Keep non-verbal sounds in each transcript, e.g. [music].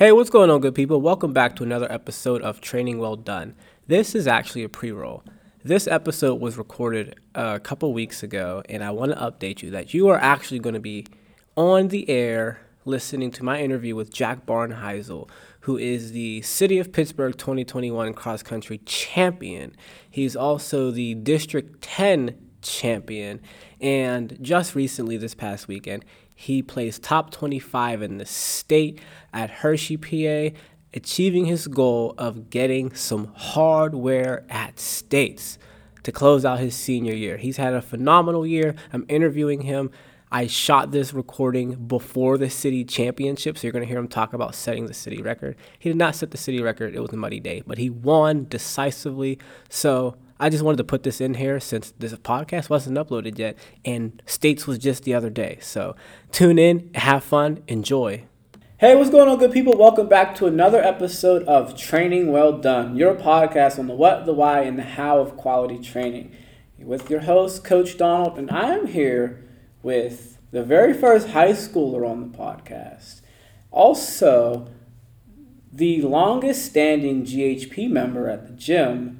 Hey, what's going on, good people? Welcome back to another episode of Training Well Done. This is actually a pre roll. This episode was recorded a couple weeks ago, and I want to update you that you are actually going to be on the air listening to my interview with Jack Barnheisel, who is the City of Pittsburgh 2021 cross country champion. He's also the District 10 champion, and just recently, this past weekend, he placed top 25 in the state at Hershey, PA, achieving his goal of getting some hardware at states to close out his senior year. He's had a phenomenal year. I'm interviewing him. I shot this recording before the city championship, so you're going to hear him talk about setting the city record. He did not set the city record, it was a muddy day, but he won decisively. So I just wanted to put this in here since this podcast wasn't uploaded yet, and States was just the other day. So tune in, have fun, enjoy. Hey, what's going on, good people? Welcome back to another episode of Training Well Done, your podcast on the what, the why, and the how of quality training. With your host, Coach Donald, and I am here with the very first high schooler on the podcast. Also, the longest standing GHP member at the gym,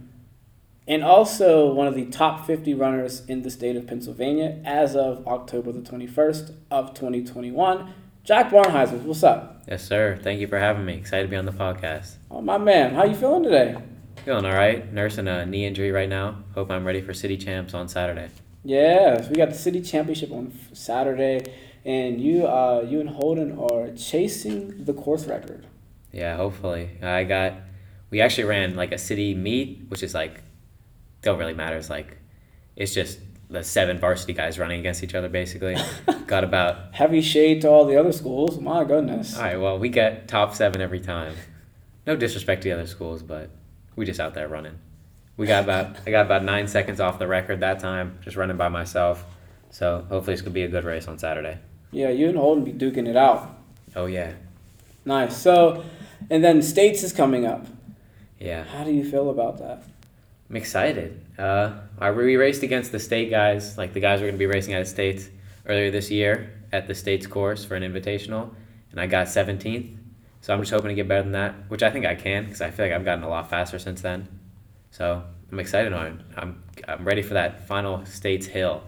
and also one of the top 50 runners in the state of Pennsylvania as of October the 21st of 2021. Jack Barnheisel, what's up? Yes, sir. Thank you for having me. Excited to be on the podcast. Oh, my man. How you feeling today? Feeling all right. Nursing a knee injury right now. Hope I'm ready for city champs on Saturday. Yeah, we got the city championship on Saturday, and you, uh, you and Holden are chasing the course record. Yeah, hopefully. I got. We actually ran like a city meet, which is like don't really matter. It's like it's just the seven varsity guys running against each other basically. [laughs] Got about heavy shade to all the other schools. My goodness. All right, well we get top seven every time. No disrespect to the other schools, but we just out there running. We got about I got about nine seconds off the record that time, just running by myself. So hopefully this gonna be a good race on Saturday. Yeah, you and Holden be duking it out. Oh yeah. Nice. So, and then states is coming up. Yeah. How do you feel about that? I'm excited. Uh, I we raced against the state guys, like the guys were going to be racing out of states earlier this year at the states course for an invitational, and I got 17th. So I'm just hoping to get better than that, which I think I can because I feel like I've gotten a lot faster since then. So I'm excited on it. I'm I'm ready for that final states hill.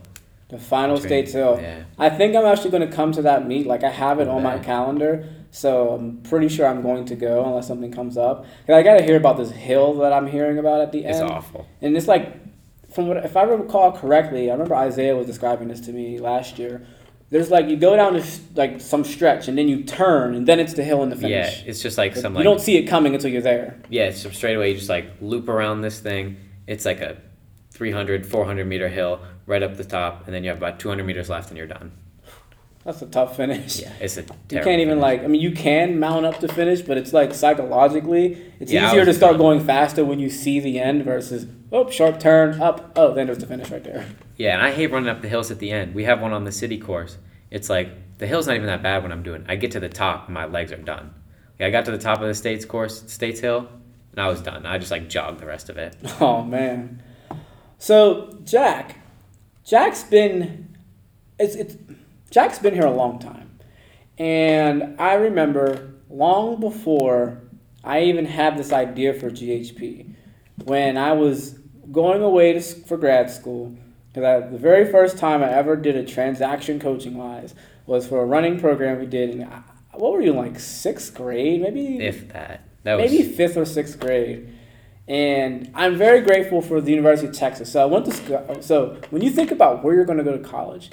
The final states hill. Yeah. I think I'm actually going to come to that meet. Like I have it on my calendar. So I'm pretty sure I'm going to go unless something comes up. Cause I got to hear about this hill that I'm hearing about at the end. It's awful. And it's like, from what if I recall correctly, I remember Isaiah was describing this to me last year. There's like you go down this like some stretch and then you turn and then it's the hill in the finish. Yeah, it's just like, some like some. You like, don't see it coming until you're there. Yeah, it's straight away. You just like loop around this thing. It's like a 300, 400 meter hill right up the top, and then you have about 200 meters left and you're done. That's a tough finish. Yeah, it's a. You can't even finish. like. I mean, you can mount up to finish, but it's like psychologically, it's yeah, easier to start going faster when you see the end versus oh sharp turn up oh then there's the finish right there. Yeah, and I hate running up the hills at the end. We have one on the city course. It's like the hill's not even that bad when I'm doing. I get to the top, and my legs are done. Like, I got to the top of the states course, states hill, and I was done. I just like jogged the rest of it. [laughs] Oh man. So Jack, Jack's been, it's it's Jack's been here a long time. And I remember long before I even had this idea for GHP, when I was going away to, for grad school, because the very first time I ever did a transaction coaching wise was for a running program we did in, what were you, like sixth grade? Maybe? If that. that was... Maybe fifth or sixth grade. And I'm very grateful for the University of Texas. So I went to so when you think about where you're going to go to college,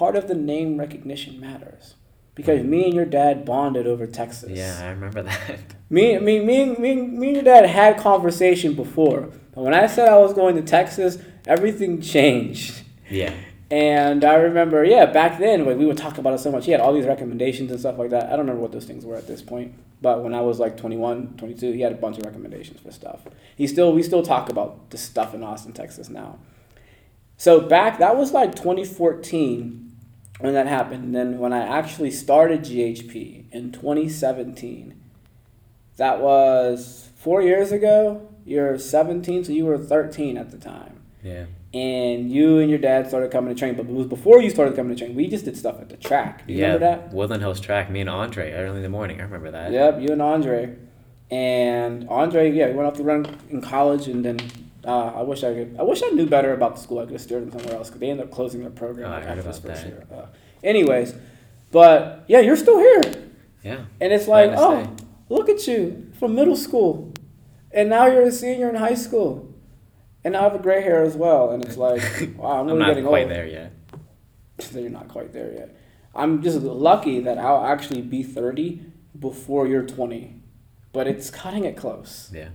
part of the name recognition matters because me and your dad bonded over Texas. Yeah, I remember that. [laughs] Me, me, me, me, me and your dad had conversation before, but when I said I was going to Texas, everything changed. Yeah. And I remember, yeah, back then like, we would talk about it so much. He had all these recommendations and stuff like that. I don't remember what those things were at this point, but when I was like 21, 22, he had a bunch of recommendations for stuff. He still, we still talk about the stuff in Austin, Texas now. So back, that was like 2014 when that happened. And then when I actually started GHP in 2017, that was four years ago. You're 17, so you were 13 at the time. Yeah. and you and your dad started coming to train. But it was before you started coming to train. We just did stuff at the track. You yeah, remember that? Woodland Hills track. Me and Andre early in the morning. I remember that. Yep, you and Andre. And Andre, yeah, we went off to run in college, and then uh, I wish I could. I wish I knew better about the school. I could have steered them somewhere else because they ended up closing their program Oh, like, after this first that. year. Uh, anyways, but yeah, you're still here, Yeah. and it's like, oh, look at you from middle school, and now you're a senior in high school, and I have a gray hair as well, and it's like, [laughs] wow, I'm I'm really not getting quite old. there yet. So [laughs] you're not quite there yet. I'm just lucky that I'll actually be 30 before you're 20, but it's cutting it close. Yeah.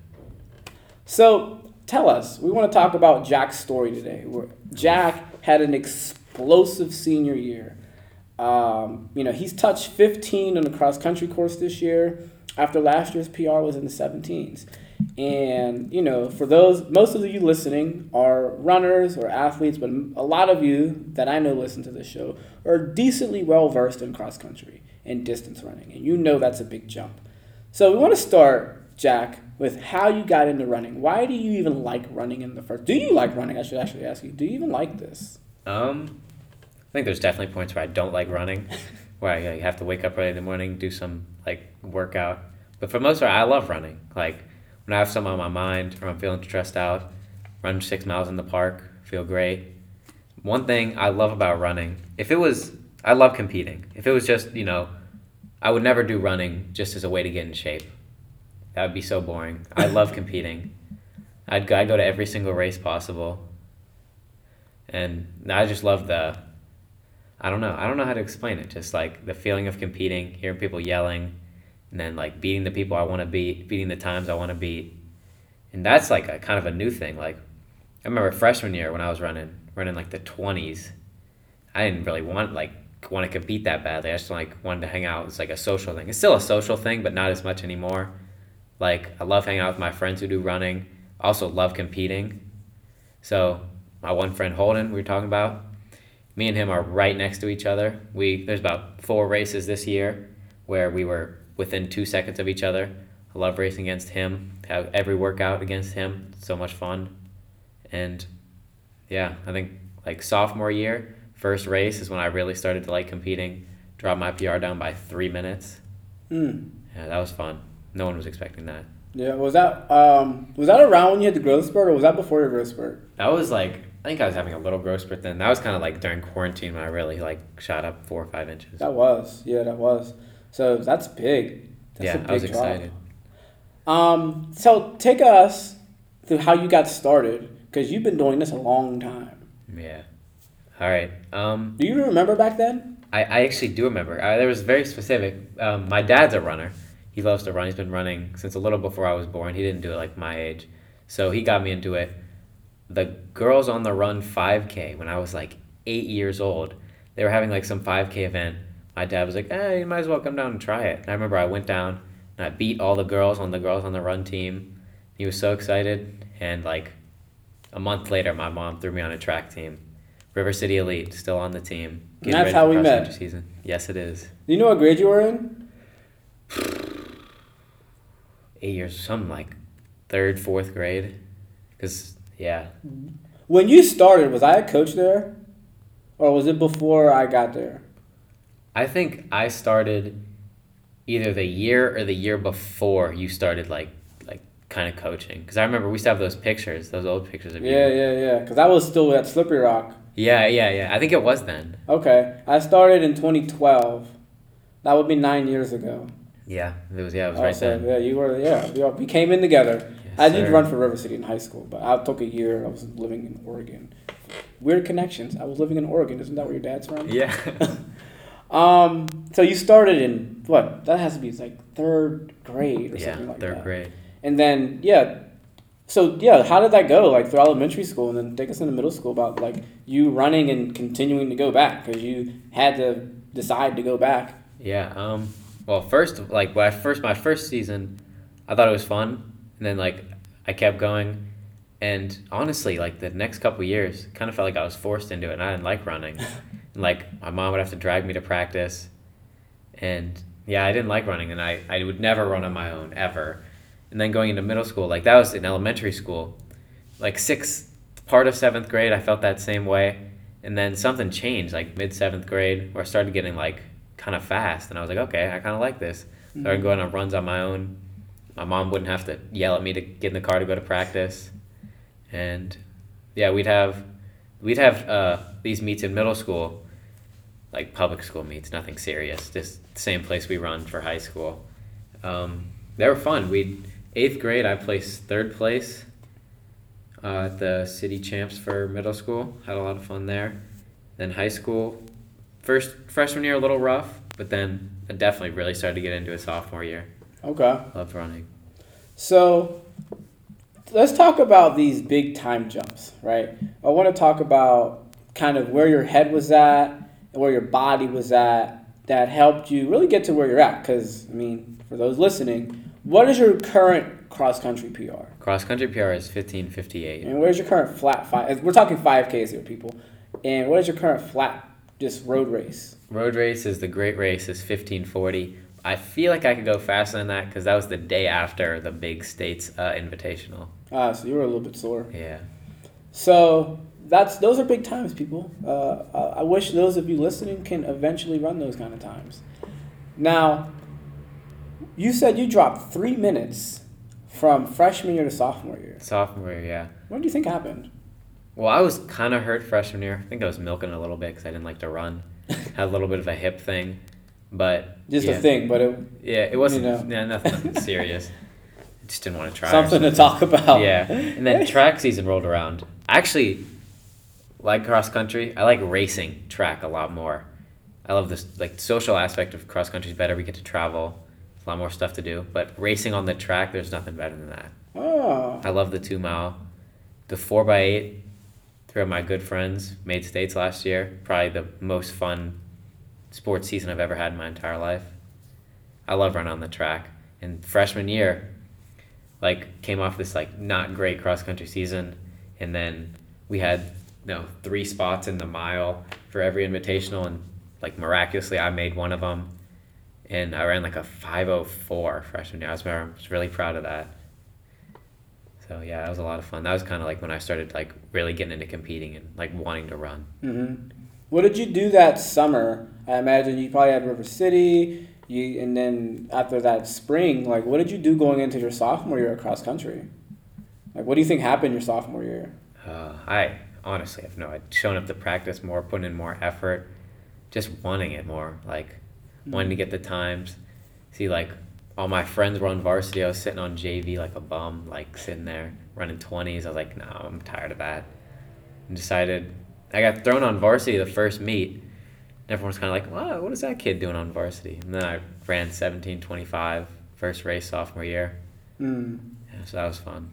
So tell us, we want to talk about Jack's story today. Jack had an explosive senior year. Um, you know, he's touched 15 on the cross country course this year after last year's PR was in the 17s. And, you know, for those, most of you listening are runners or athletes, but a lot of you that I know listen to this show are decently well versed in cross country and distance running. And you know that's a big jump. So we want to start, Jack, with how you got into running. Why do you even like running in the first? Do you like running? I should actually ask you. Do you even like this? Um, I think there's definitely points where I don't like running, [laughs] where I have to wake up early in the morning, do some like workout. But for the most part, I love running. Like when I have something on my mind or I'm feeling stressed out, run six miles in the park, feel great. One thing I love about running, if it was, I love competing. If it was just, you know, I would never do running just as a way to get in shape. That would be so boring. I love competing. I'd go, I'd go to every single race possible. And I just love the, I don't know, I don't know how to explain it. Just like the feeling of competing, hearing people yelling, and then like beating the people I want to beat, beating the times I want to beat. And that's like a kind of a new thing. Like I remember freshman year when I was running, running like the 20s. I didn't really want like want to compete that badly. I just like wanted to hang out. It's like a social thing. It's still a social thing, but not as much anymore. Like I love hanging out with my friends who do running. I also love competing. So my one friend Holden, we were talking about, me and him are right next to each other. We there's about four races this year where we were within two seconds of each other. I love racing against him. Have every workout against him. It's so much fun. And yeah, I think like sophomore year, first race is when I really started to like competing. Dropped my PR down by three minutes. Hmm. Yeah, that was fun. No one was expecting that. Yeah. Was that um was that around when you had the growth spurt, or was that before your growth spurt? That was like I think I was having a little growth spurt then. That was kind of like during quarantine when I really like shot up four or five inches. That was. Yeah, that was. So that's big. That's yeah, a big I was drop. excited. Um. So take us through how you got started, because you've been doing this a long time. Yeah. All right. Um, Do you remember back then? I, I actually do remember. I, there was very specific. Um, my dad's a runner. He loves to run. He's been running since a little before I was born. He didn't do it like my age, so he got me into it. The Girls on the Run 5K when I was like eight years old. They were having like some 5K event. My dad was like, "Hey, you might as well come down and try it." And I remember I went down and I beat all the girls on the Girls on the Run team. He was so excited, and like a month later, my mom threw me on a track team. River City Elite, still on the team. And that's how we met. Season. Yes, it is. Do you know what grade you were in? [sighs] [laughs] Eight years, some like third, fourth grade. Cause yeah, mm-hmm. When you started, was I a coach there, or was it before I got there? I think I started either the year or the year before you started like like kind of coaching. Cause I remember we still have those pictures, those old pictures of you. Yeah, yeah, yeah. Because I was still at Slippery Rock. Yeah, yeah, yeah. I think it was then. Okay, I started in 2012. That would be nine years ago. Yeah, it was. Yeah, it was right so, then. Yeah, you were. Yeah, we, all, we came in together. Yes, I did sir. run for River City in high school, but I took a year. I was living in Oregon. Weird connections. I was living in Oregon. Isn't that where your dad's from? Yeah. [laughs] Um. So you started in what? That has to be like third grade or yeah, something like third that. grade. And then yeah. So yeah, how did that go? Like through elementary school, and then take us into middle school about like you running and continuing to go back because you had to decide to go back. Yeah. Um. Well, first, like when I first my first season, I thought it was fun, and then like I kept going, and honestly, like the next couple years, kind of felt like I was forced into it, and I didn't like running, [laughs] and like my mom would have to drag me to practice, and yeah, I didn't like running, and I I would never run on my own ever, and then going into middle school, like that was in elementary school, like sixth part of seventh grade, I felt that same way, and then something changed like mid seventh grade, where I started getting like kind of fast, and I was like, okay, I kind of like this. I started going on runs on my own. My mom wouldn't have to yell at me to get in the car to go to practice, and yeah, we'd have we'd have uh, these meets in middle school, like public school meets, nothing serious, just same place we run for high school. Um, they were fun. We eighth grade, I placed third place uh, at the city champs for middle school. Had a lot of fun there. Then high school, first freshman year a little rough, but then I definitely really started to get into it sophomore year. Okay. Loved running. So let's talk about these big time jumps, right? I want to talk about kind of where your head was at and where your body was at that helped you really get to where you're at. Because, I mean, for those listening, what is your current cross country PR? Cross country PR is fifteen fifty eight. And where's your current flat five? We're talking 5Ks here, people. And what is your current flat, just road race? Road race is the great race is fifteen forty. I feel like I could go faster than that because that was the day after the big states uh, invitational. Ah, so you were a little bit sore. Yeah. So that's those are big times, people. Uh, I I wish those of you listening can eventually run those kind of times. Now, you said you dropped three minutes from freshman year to sophomore year. Sophomore year, yeah. What do you think happened? Well, I was kind of hurt freshman year. I think I was milking a little bit because I didn't like to run. [laughs] Had a little bit of a hip thing, but Just yeah. a thing, but it, Yeah, it wasn't. You know. [laughs] Yeah, nothing [laughs] serious. I just didn't want to try. or something to talk about. Yeah, and then track season rolled around. I actually like cross country. I like racing track a lot more. I love this like social aspect of cross country is better. We get to travel, a lot more stuff to do. But racing on the track, there's nothing better than that. Oh, I love the two mile, the four by eight. Three of my good friends made states last year. Probably the most fun sports season I've ever had in my entire life. I love running on the track. And freshman year, like came off this like not great cross country season, and then we had you know three spots in the mile for every invitational, and like miraculously I made one of them, and I ran like a five oh four freshman year. I was, I was really proud of that. So yeah, that was a lot of fun. That was kind of like when I started like really getting into competing and like wanting to run. hmm What did you do that summer? I imagine you probably had River City. You and then after that spring, like what did you do going into your sophomore year at cross country? Like what do you think happened your sophomore year? Uh, I honestly have no. I'd shown up to practice more, putting in more effort, just wanting it more, like wanting to get the times. See, like all my friends were on varsity. I was sitting on JV like a bum, like sitting there running twenties. I was like, no, I'm tired of that. And decided I got thrown on varsity the first meet. And everyone's kind of like, wow, what is that kid doing on varsity? And then I ran 17:25 first race sophomore year. Mm. Yeah, so that was fun.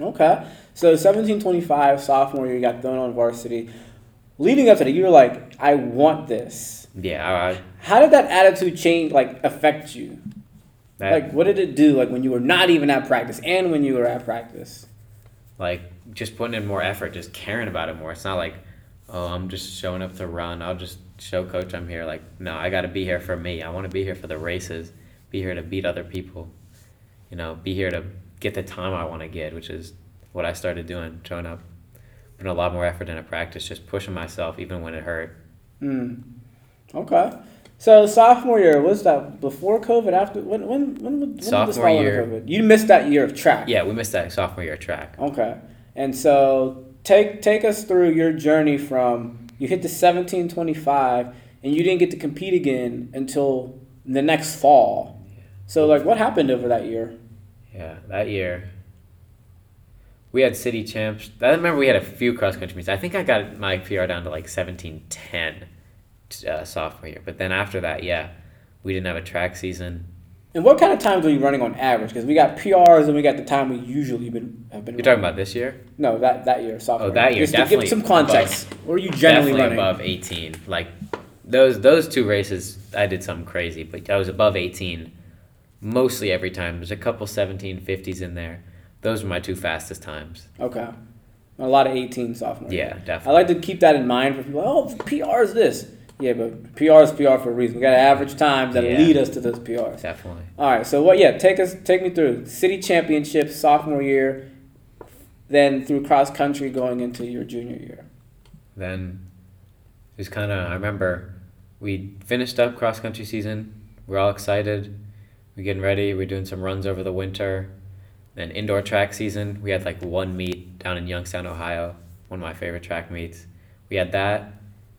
Okay. So seventeen twenty five sophomore year, you got thrown on varsity. Leading up to that, you were like, I want this. Yeah, I, How did that attitude change, like, affect you? That, Like, what did it do, like, when you were not even at practice and when you were at practice? like just putting in more effort, just caring about it more. It's not like, oh, I'm just showing up to run. I'll just show coach I'm here. Like, no, I got to be here for me. I want to be here for the races. Be here to beat other people. You know, be here to get the time I want to get, which is what I started doing, showing up, putting a lot more effort into practice, just pushing myself even when it hurt. Hmm. Okay. So sophomore year was that before COVID? After when? When? When, when Sophomore year. COVID? You missed that year of track. Yeah, we missed that sophomore year of track. Okay. And so take take us through your journey from you hit the seventeen twenty five and you didn't get to compete again until the next fall. So like what happened over that year? Yeah, that year. We had city champs. I remember we had a few cross country meets. I think I got my PR down to like seventeen ten, uh, sophomore year. But then after that, yeah, we didn't have a track season. And what kind of times were you running on average? Because we got PRs and we got the time we usually been have been. You're talking about this year? No, that that year, sophomore. Oh, that year, Just to give definitely some context. Where are you generally Definitely running? above eighteen. Like those those two races, I did something crazy, but I was above eighteen mostly every time. There's a couple 1750s in there. Those were my two fastest times. Okay. A lot of 18 sophomore. Yeah, definitely. I like to keep that in mind for people. Oh, PR is this. Yeah, but PR is PR for a reason. We got to average times that Yeah. lead us to those PRs. Definitely. All right. So what? Yeah, take us, take me through city championship sophomore year. then through cross country going into your junior year? Then it was kind of, I remember we finished up cross country season. We're all excited. We're getting ready. We're doing some runs over the winter. Then indoor track season, we had like one meet down in Youngstown, Ohio, one of my favorite track meets. We had that.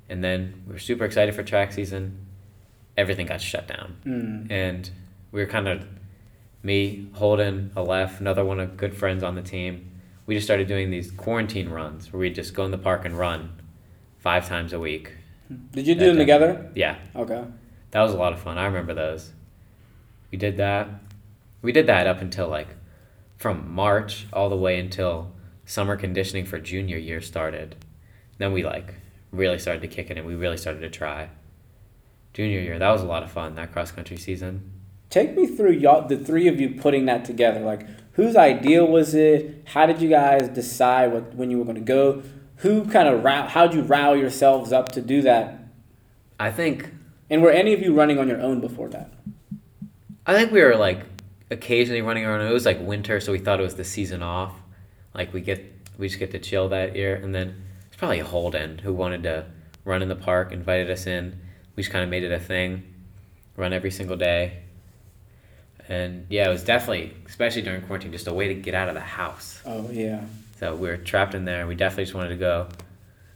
And then we were super excited for track season. Everything got shut down. Mm. And we were kind of me, Holden, Aleph, another one of good friends on the team. We just started doing these quarantine runs where we'd just go in the park and run five times a week. Did you do That them day. together? Yeah, Okay. that was a lot of fun. I remember those. We did that. We did that up until like from March all the way until summer conditioning for junior year started. Then we like really started to kick in and we really started to try. Junior year, that was a lot of fun, that cross country season. Take me through y'all, the three of you putting that together. Like, whose idea was it? How did you guys decide what when you were going to go? Who kind of row? How'd you rile yourselves up to do that? I think And were any of you running on your own before that? I think we were like occasionally running around. It was like winter, so we thought it was the season off. Like we get we just get to chill that year, and then it's probably Holden who wanted to run in the park, invited us in. We just kind of made it a thing, run every single day. And yeah, it was definitely, especially during quarantine, just a way to get out of the house. Oh yeah. So we were trapped in there, we definitely just wanted to go.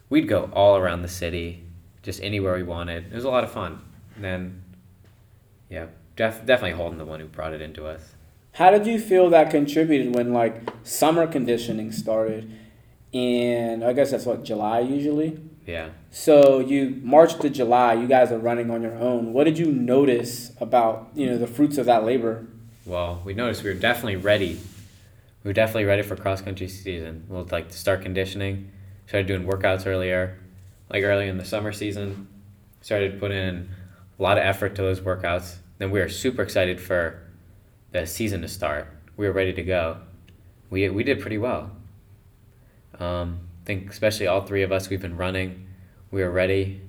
We'd go all around the city, just anywhere we wanted. It was a lot of fun. And then, yeah, def- definitely Holden the one who brought it into us. How did you feel that contributed when like summer conditioning started? And I guess that's what July usually. Yeah. So you March to July, you guys are running on your own. What did you notice about you know the fruits of that labor? Well, we noticed we were definitely ready. We were definitely ready for cross country season. We'll like start conditioning. Started doing workouts earlier, like early in the summer season. Started putting in a lot of effort to those workouts. Then we were super excited for the season to start. We were ready to go. We we did pretty well. Um, I think especially all three of us, we've been running. We were ready.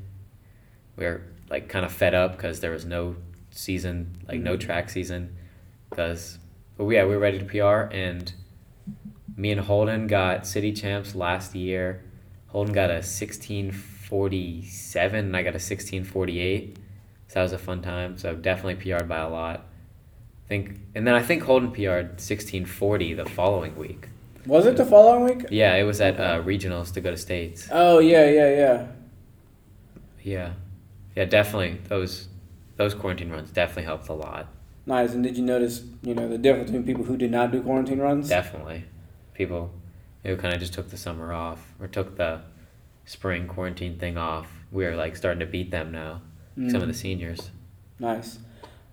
We were like kind of fed up because there was no season, like no Mhm. track season. Because, but yeah, we were ready to PR, and me and Holden got city champs last year. Holden got a sixteen forty seven, and I got a sixteen forty eight. So that was a fun time. So definitely PR'd by a lot. I think, and then I think Holden PR'd sixteen forty the following week. Was it the following week? Yeah, it was at uh, regionals to go to states. Oh yeah, yeah, yeah. Yeah, yeah, definitely those those quarantine runs definitely helped a lot. Nice. And did you notice you know the difference between people who did not do quarantine runs? Definitely, people who kind of just took the summer off or took the spring quarantine thing off. We're like starting to beat them now. Mm. Some of the seniors. Nice.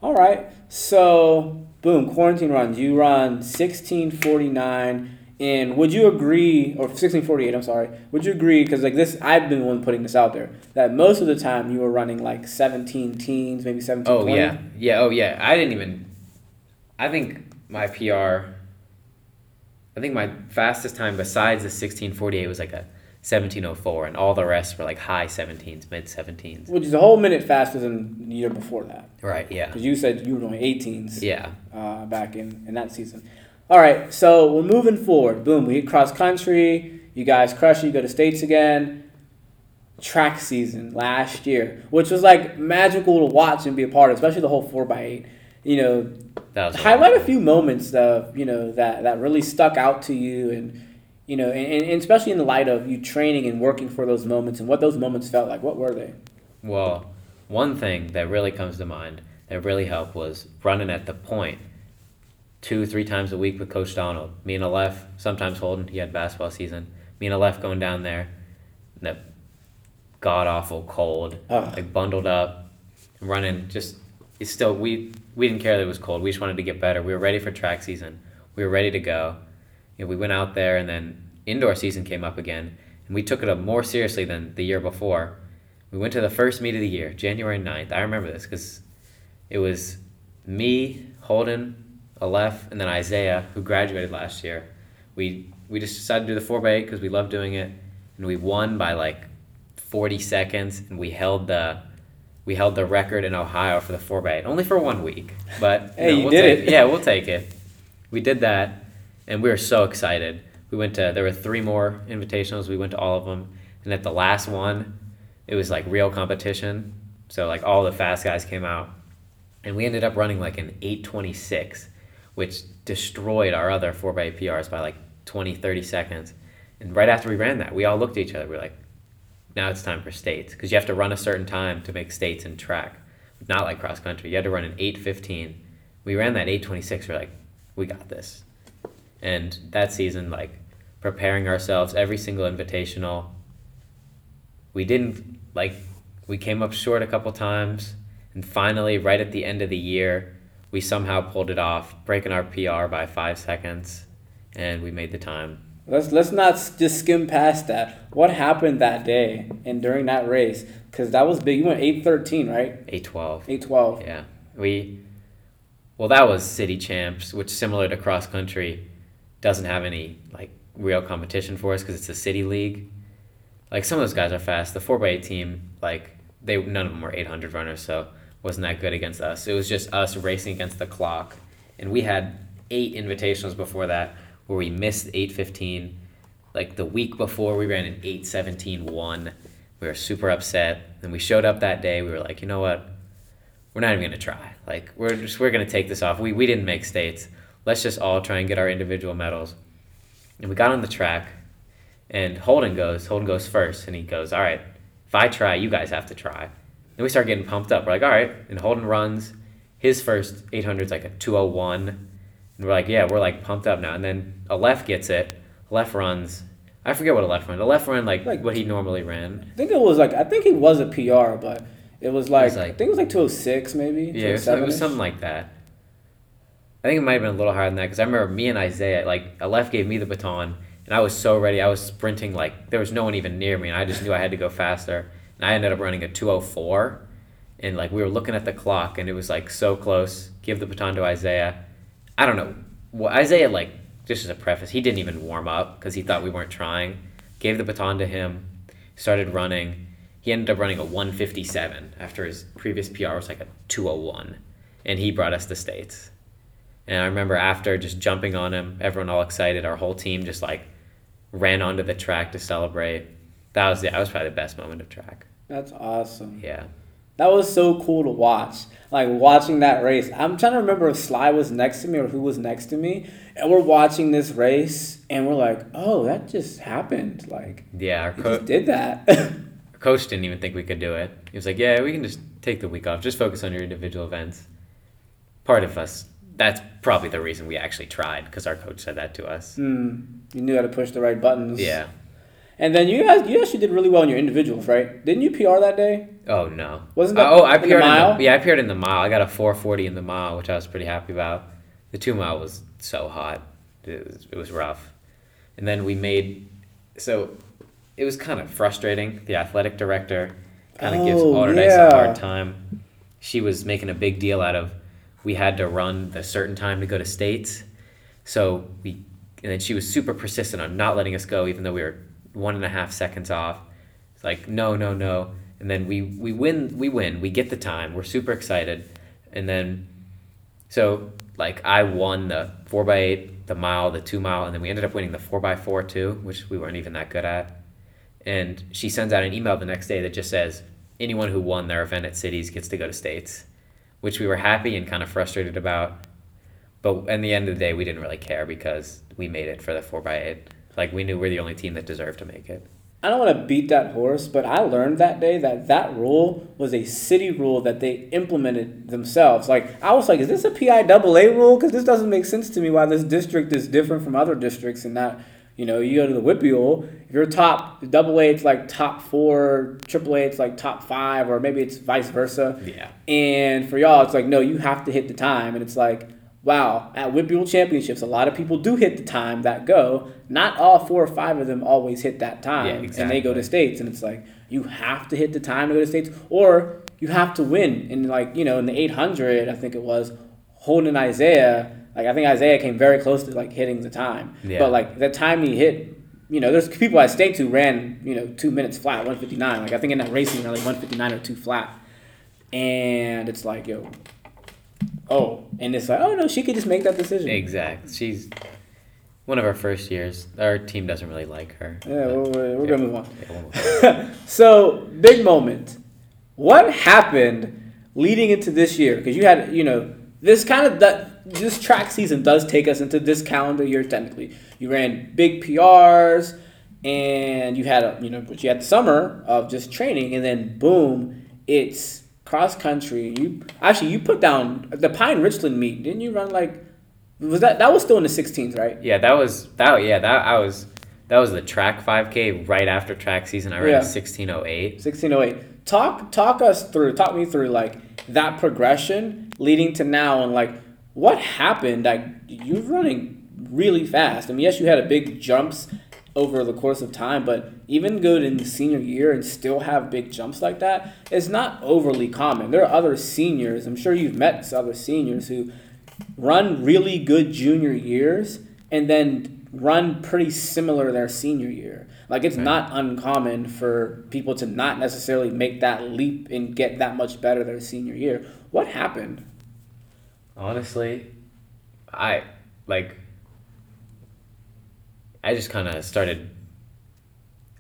All right. So, boom, quarantine runs. You run 1649. And would you agree, or 1648, I'm sorry, would you agree, because like this, I've been the one putting this out there, that most of the time you were running like 17 teens, maybe 17, Oh 20? yeah, yeah. Oh yeah. I didn't even. I think my PR. I think my fastest time besides the sixteen forty eight was like a seventeen oh four, and all the rest were like high seventeens, mid seventeens. Which is a whole minute faster than the year before that. Right. Yeah. Because you said you were doing 18s Yeah. uh, back in, in that season. All right, so we're moving forward. Boom, we hit cross country. You guys crush it. You go to states again. Track season last year, which was like magical to watch and be a part of, especially the whole four x eight. You know, That was highlight a few moments of you know that that really stuck out to you, and you know, and, and especially in the light of you training and working for those moments and what those moments felt like. What were they? Well, one thing that really comes to mind that really helped was running at the point two, three times a week with Coach Donald. Me and Aleph, sometimes Holden, he had basketball season. Me and Aleph going down there in the god awful cold, Ugh. like bundled up, running. Just it's still we we didn't care that it was cold. We just wanted to get better. We were ready for track season. We were ready to go. You know, we went out there, and then indoor season came up again, and we took it up more seriously than the year before. We went to the first meet of the year, January 9th. I remember this because it was me, Holden, Aleph, and then Isaiah, who graduated last year. We we just decided to do the 4x8 because we love doing it, and we won by like 40 seconds, and we held the we held the record in Ohio for the 4x8, only for one week. But Hey, you we'll did take, it. Yeah, we'll take it. We did that, and we were so excited. We went to there were three more invitationals. We went to all of them, and at the last one, it was like real competition. So like all the fast guys came out, and we ended up running like an eight twenty six, which destroyed our other four by eight PRs by like 20, 30 seconds. And right after we ran that, we all looked at each other. We were like, now it's time for states because you have to run a certain time to make states in track, not like cross country. You had to run an eight fifteen. We ran that eight twenty six. We're like, we got this. And that season, like preparing ourselves every single invitational. We didn't like we came up short a couple times, and finally, right at the end of the year, we somehow pulled it off, breaking our PR by five seconds, and we made the time. Let's let's not just skim past that. What happened that day and during that race? Because that was big. You went eight thirteen, right? Eight twelve. Eight twelve. Yeah, we. Well, that was city champs, which similar to cross country, doesn't have any like real competition for us because it's a city league. Like some of those guys are fast. The four x eight team, like they none of them were eight hundred runners, so wasn't that good against us. It was just us racing against the clock, and we had eight invitationals before that where we missed eight fifteen. Like the week before, we ran an eight seventeen one. We were super upset, and we showed up that day. We were like, you know what? we're not even gonna try. Like we're just we're gonna take this off. We we didn't make states. Let's just all try and get our individual medals. And we got on the track, and Holden goes. Holden goes first, and he goes, "All right, if I try, you guys have to try." Then we start getting pumped up. We're like, "All right," and Holden runs. His first 800 is like a 201, and we're like, "Yeah, we're like pumped up now." And then Aleph gets it. Left runs. I forget what Aleph run. Aleph run like, Like- what he normally ran. I think it was like I think he was a PR, but it was like, like- I think it was like two oh six maybe. Yeah, it was, it was oh something like that. I think it might have been a little higher than that because I remember me and Isaiah, like, Aleph gave me the baton, and I was so ready. I was sprinting, like, there was no one even near me, and I just knew I had to go faster. And I ended up running a 204, and, like, we were looking at the clock, and it was, like, so close. Give the baton to Isaiah. I don't know. Well, Isaiah, like, just as a preface, he didn't even warm up because he thought we weren't trying. Gave the baton to him, started running. He ended up running a 157 after his previous PR was like a 201, and he brought us the states. And I remember after just jumping on him, everyone all excited, our whole team just like ran onto the track to celebrate. That was that was probably the best moment of track. That's awesome. Yeah. That was so cool to watch. Like watching that race. I'm trying to remember if Sly was next to me or who was next to me. And we're watching this race and we're like, oh, that just happened. Like, Yeah, our, he co- just did that. [laughs] our coach didn't even think we could do it. He was like, "Yeah, we can just take the week off. Just focus on your individual events." Part of us. That's probably the reason we actually tried because our coach said that to us. Hmm. you knew how to push the right buttons. Yeah. And then you guys, you actually did really well in your individuals, right? Didn't you PR that day? Oh no. Wasn't uh, that oh, I in the appeared in the, yeah, I appeared in the mile. I got a 440 in the mile, which I was pretty happy about. The two mile was so hot. It was, it was rough. And then we made so it was kind of frustrating. The athletic director kind of gives Oh, Allderdice yeah. a hard time. She was making a big deal out of we had to run the certain time to go to states. So we and then she was super persistent on not letting us go even though we were one and a half seconds off. It's like no, no, no. And then we we win we win. We get the time. We're super excited. And then so like I won the four by eight, the mile, the two mile, and then we ended up winning the four by four too, which we weren't even that good at. And she sends out an email the next day that just says anyone who won their event at cities gets to go to states, which we were happy and kind of frustrated about. But in the end of the day, we didn't really care because we made it for the four by eight. Like we knew we're the only team that deserved to make it. I don't want to beat that horse, but I learned that day that that rule was a city rule that they implemented themselves. Like I was like, is this a PIAA rule? Because this doesn't make sense to me. Why this district is different from other districts, and that you know you go to the WPIAL, if you're top double A, it's like top four, triple A, it's like top five, or maybe it's vice versa. Yeah. And for y'all, it's like, no, you have to hit the time. And it's like, wow, at WPIAL Championships, a lot of people do hit the time that go. Not all four or five of them always hit that time. Yeah, And they go to states. And it's like, you have to hit the time to go to states, or you have to win. And like, you know, in the 800, I think it was, Holden Isaiah, like, I think Isaiah came very close to like hitting the time. Yeah. But like, the time he hit, you know, there's people at states who ran, you know, two minutes flat, 159. Like, I think in that racing, ran like 159 or two flat and it's like yo oh and it's like oh no she could just make that decision Exactly. She's one of our first years. Our team doesn't really like her. Yeah, we're, we're yeah. gonna move on. Yeah, we'll move on. [laughs] so big moment. What happened leading into this year? Because you had, you know, this kind of that this track season does take us into this calendar year. Technically, you ran big PRs, and you had a, you know, but you had the summer of just training, and then boom, it's cross country. You actually you put down the Pine Richland meet, didn't you? Run like was that that was still in the 16s, right? Yeah, that was that. Yeah, that I was. That was the track 5K right after track season. I ran Yeah. a 1608. 1608. Talk talk us through, talk me through like that progression leading to now and like what happened? Like you're running really fast. I mean, yes, you had a big jumps over the course of time, but even good in the senior year and still have big jumps like that is not overly common. There are other seniors, I'm sure you've met other seniors who run really good junior years and then run pretty similar their senior year. Like it's Right. not uncommon for people to not necessarily make that leap and get that much better their senior year. What happened? Honestly, I like. I just kind of started.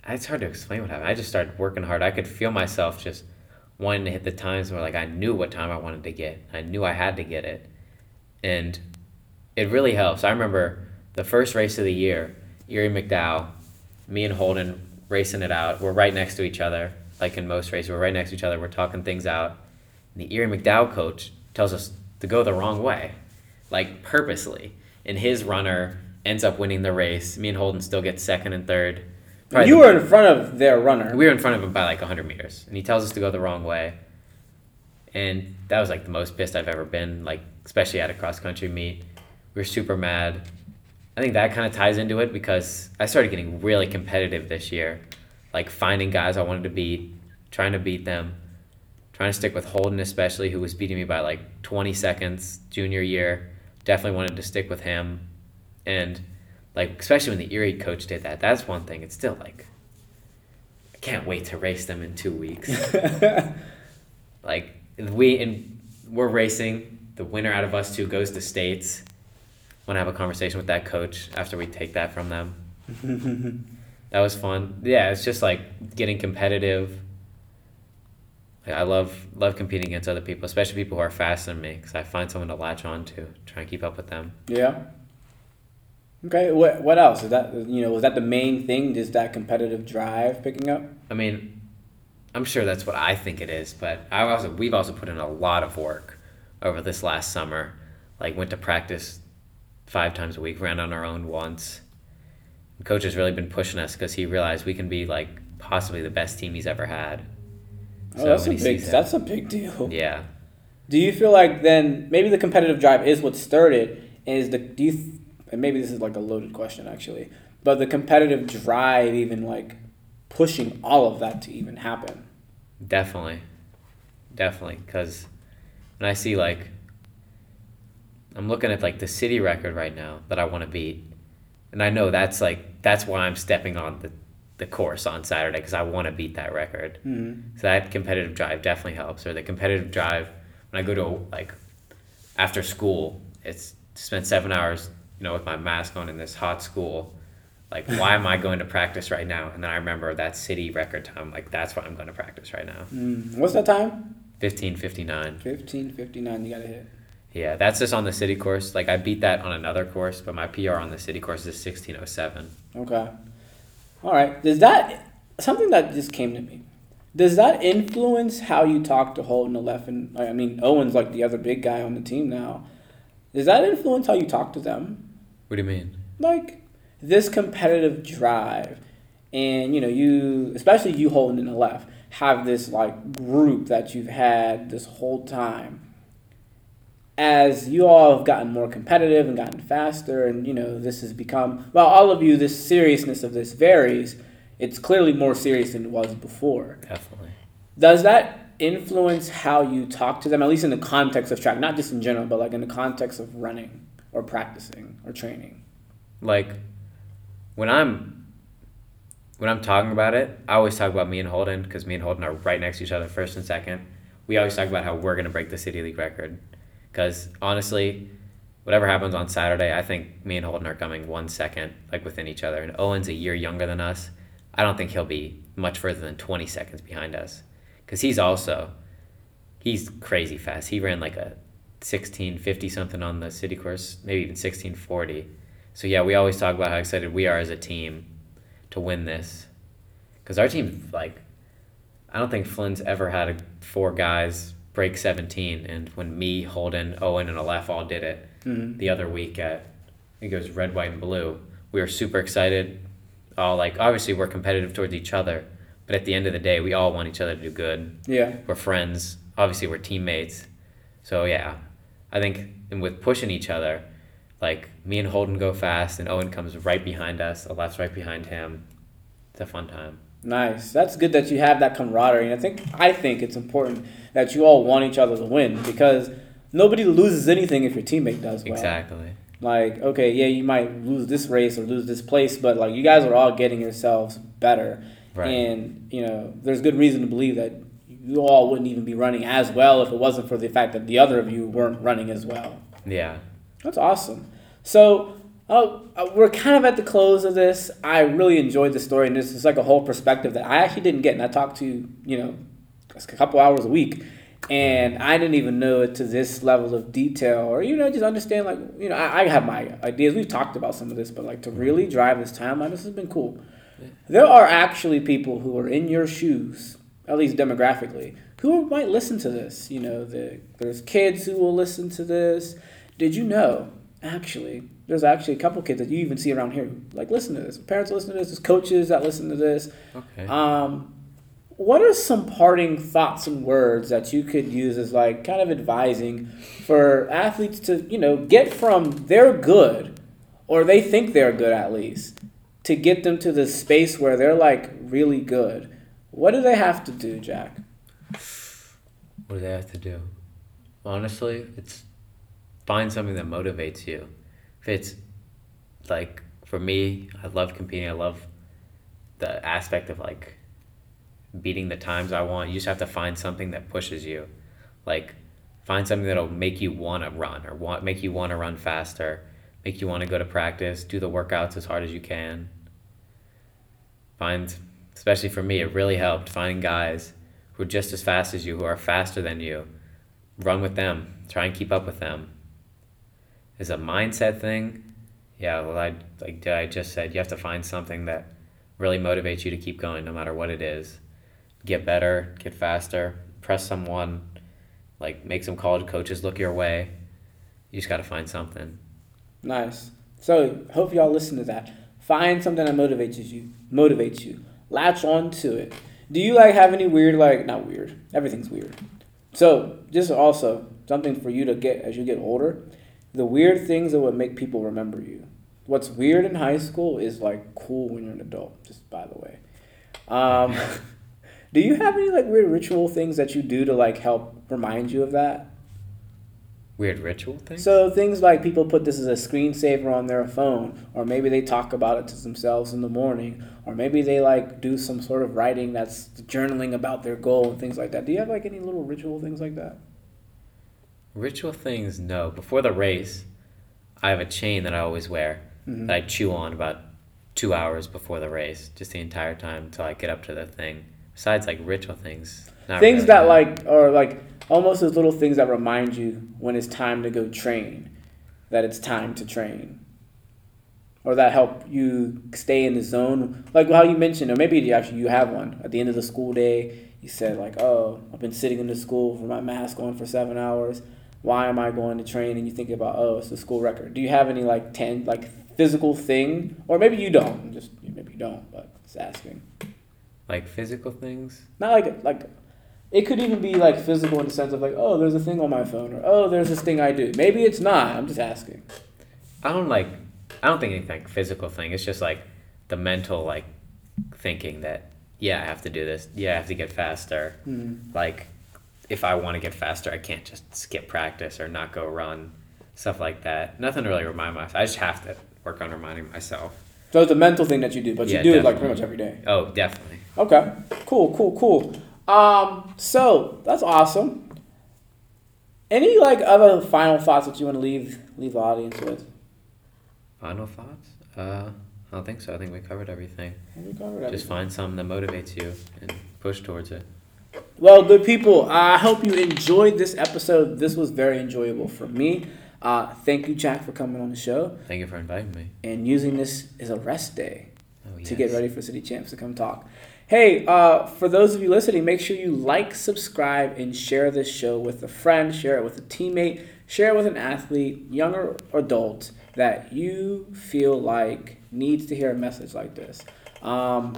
It's hard to explain what happened. I just started working hard. I could feel myself just wanting to hit the times where like I knew what time I wanted to get. I knew I had to get it, and it really helps. I remember the first race of the year, Erie McDowell, me and Holden racing it out. We're right next to each other, like in most races. We're right next to each other. We're talking things out. And the Erie McDowell coach tells us to go the wrong way, like purposely. And his runner ends up winning the race. Me and Holden still get second and third. Probably you the- were in front of their runner. we were in front of him by like 100 meters, and he tells us to go the wrong way. And that was like the most pissed I've ever been, like especially at a cross country meet. We were super mad. I think that kind of ties into it because I started getting really competitive this year, like finding guys I wanted to beat, trying to beat them, trying to stick with Holden especially, who was beating me by like 20 seconds junior year. Definitely wanted to stick with him, and like especially when the Erie coach did that. That's one thing. It's still like I can't wait to race them in two weeks. [laughs] like we and we're racing. The winner out of us two goes to states. Want to have a conversation with that coach after we take that from them. [laughs] that was fun. Yeah, it's just like getting competitive. I love love competing against other people, especially people who are faster than me, because I find someone to latch on to, try and keep up with them. yeah. Okay. What what else? Is that you know was that the main thing? Just that competitive drive picking up? I mean, I'm sure that's what I think it is, but I also we've also put in a lot of work over this last summer. Like went to practice five times a week, ran on our own once. Coach has really been pushing us because he realized we can be like possibly the best team he's ever had. Oh, that's a big that- that's a big deal. Yeah, Do you feel like then maybe the competitive drive is what started? it? Is the do you and maybe this is like a loaded question actually, but the competitive drive even like pushing all of that to even happen? definitely, definitely. Because when I see like, I'm looking at like the city record right now that I want to beat, and I know that's like that's why I'm stepping on the the course on Saturday because I want to beat that record. Mm-hmm. So that competitive drive definitely helps. Or the competitive drive when I go to like after school, it's spend seven hours, you know, with my mask on in this hot school. Like, why am I going to practice right now? And then I remember that city record time. Like, that's why I'm going to practice right now. Mm. What's that time? Fifteen fifty nine. Fifteen fifty nine. You gotta hit. Yeah, that's just on the city course. Like, I beat that on another course, but my PR on the city course is sixteen oh seven. Okay. All right. Does that something that just came to me? Does that influence how you talk to Holden and I mean Owen's like the other big guy on the team now? Does that influence how you talk to them? What do you mean? Like this competitive drive, and you know you, especially you Holden in the left, have this like group that you've had this whole time. As you all have gotten more competitive and gotten faster, and you know this has become well, all of you, this seriousness of this varies. It's clearly more serious than it was before. Definitely. Does that influence how you talk to them, at least in the context of track, not just in general, but like in the context of running or practicing or training? like when I'm when I'm talking about it, I always talk about me and Holden because me and Holden are right next to each other, first and second. We always talk about how we're gonna break the city league record, because honestly, whatever happens on Saturday, I think me and Holden are coming one second, like within each other. And Owen's a year younger than us. I don't think he'll be much further than 20 seconds behind us. Because he's also, he's crazy fast. He ran like a 1650 something on the city course, maybe even 1640. So yeah, we always talk about how excited we are as a team to win this. Because our team, like, I don't think Flynn's ever had a, four guys break 17. And when me, Holden, Owen, and Aleph all did it Mm-hmm. the other week at, I think it was red, white, and blue, we were super excited. All like, obviously, we're competitive towards each other. But at the end of the day, we all want each other to do good. Yeah. We're friends. Obviously, we're teammates. So yeah, I think and with pushing each other, like me and Holden go fast, and Owen comes right behind us. Aleph's right behind him. It's a fun time. Nice. That's good that you have that camaraderie. And I think I think it's important that you all want each other to win because nobody loses anything if your teammate does well. Exactly. Like, okay, yeah, you might lose this race or lose this place, but like you guys are all getting yourselves better. Right. And, you know, there's good reason to believe that you all wouldn't even be running as well if it wasn't for the fact that the other of you weren't running as well. Yeah. That's awesome. So uh, uh, we're kind of at the close of this. I really enjoyed the story, and this is like a whole perspective that I actually didn't get. And I talked to you know a couple hours a week, and I didn't even know it to this level of detail, or you know just understand like you know I, I have my ideas. We've talked about some of this, but like to really drive this timeline, this has been cool. There are actually people who are in your shoes, at least demographically, who might listen to this. You know, the, there's kids who will listen to this. Did you know, actually, there's actually a couple kids that you even see around here who like listen to this. Parents listen to this. There's coaches that listen to this. Okay. Um, what are some parting thoughts and words that you could use as like kind of advising for athletes to you know get from they're good or they think they're good at least to get them to the space where they're like really good? What do they have to do, Jack? What do they have to do? Honestly, it's find something that motivates you. If it's like for me, I love competing. I love the aspect of like beating the times I want. You just have to find something that pushes you. Like find something that'll make you want to run or want make you want to run faster, make you want to go to practice, do the workouts as hard as you can. Find especially for me, it really helped finding guys who are just as fast as you, who are faster than you. Run with them. Try and keep up with them. Is a mindset thing. Yeah, well, I like I just said, you have to find something that really motivates you to keep going, no matter what it is. Get better, get faster, press someone, like make some college coaches look your way. You just got to find something. Nice. So hope y'all listen to that. Find something that motivates you. Motivates you. Latch on to it. Do you like have any weird like not weird? Everything's weird. So just also something for you to get as you get older. The weird things that would make people remember you. What's weird in high school is like cool when you're an adult. Just by the way. Um, [laughs] do you have any like weird ritual things that you do to like help remind you of that? Weird ritual thing. So things like people put this as a screensaver on their phone, or maybe they talk about it to themselves in the morning, or maybe they like do some sort of writing that's journaling about their goal and things like that. Do you have like any little ritual things like that? Ritual things, no. Before the race, I have a chain that I always wear Mhm. that I chew on about two hours before the race, just the entire time until I get up to the thing. Besides, like ritual things, not things really, that like are like almost those little things that remind you when it's time to go train, that it's time to train. Or that help you stay in the zone, like how you mentioned, or maybe you actually you have one at the end of the school day. You said like, "Oh, I've been sitting in the school with my mask on for seven hours. Why am I going to train?" And you think about, "Oh, it's the school record." Do you have any like ten like physical thing, or maybe you don't? Just maybe you don't, but just asking. like physical things. Not like like it could even be like physical in the sense of like, oh, there's a thing on my phone, or oh, there's this thing I do. Maybe it's not. I'm just asking. I don't like. I don't think anything like physical thing. It's just like the mental like thinking that yeah, I have to do this. Yeah, I have to get faster. Hmm. Like if I want to get faster, I can't just skip practice or not go run. Stuff like that. Nothing to really remind myself. I just have to work on reminding myself. So it's a mental thing that you do, but you Yeah, do it like pretty much every day. Oh, definitely. Okay. Cool. Cool. Cool. Um. So that's awesome. Any like other final thoughts that you want to leave leave the audience with? Final thoughts? Uh, I don't think so. I think we covered everything. We covered Just find something that motivates you and push towards it. Well, good people, I hope you enjoyed this episode. This was very enjoyable for me. Uh, thank you, Jack, for coming on the show Thank you for inviting me. and using this as a rest day. Oh, to get ready for City Champs to come talk. Hey, uh, for those of you listening, make sure you like, subscribe, and share this show with a friend, share it with a teammate, share it with an athlete, young or adult, that you feel like needs to hear a message like this. Um,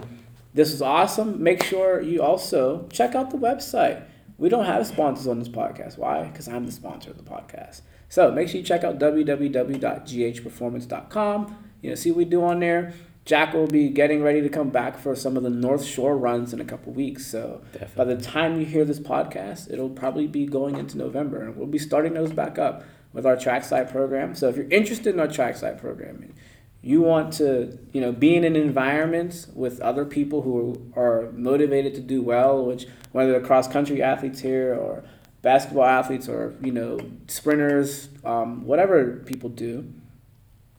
this was awesome. Make sure you also check out the website. We don't have sponsors on this podcast. Why? Because I'm the sponsor of the podcast. So make sure you check out www.ghperformance.com. You know, see what we do on there. Jack will be getting ready to come back for some of the North Shore runs in a couple weeks. So by the time you hear this podcast, it'll probably be going into November, and we'll be starting those back up with our trackside program. So if you're interested in our trackside program, you want to you know be in an environment with other people who are motivated to do well, which whether they're cross country athletes here or basketball athletes or you know sprinters, um, whatever people do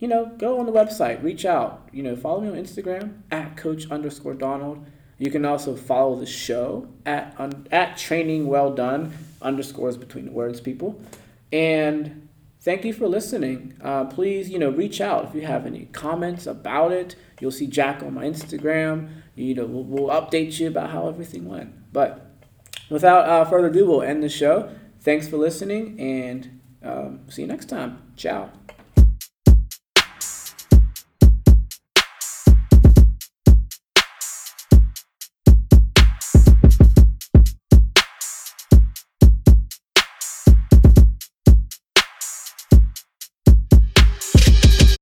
you know, go on the website, reach out. You know, follow me on Instagram at coach underscore Donald. You can also follow the show at un, at training well done underscores between the words, people. And thank you for listening. Uh, please, you know, reach out if you have any comments about it. You'll see Jack on my Instagram. You know, we'll, we'll update you about how everything went. But without uh, further ado, we'll end the show. Thanks for listening, and um, see you next time. Ciao.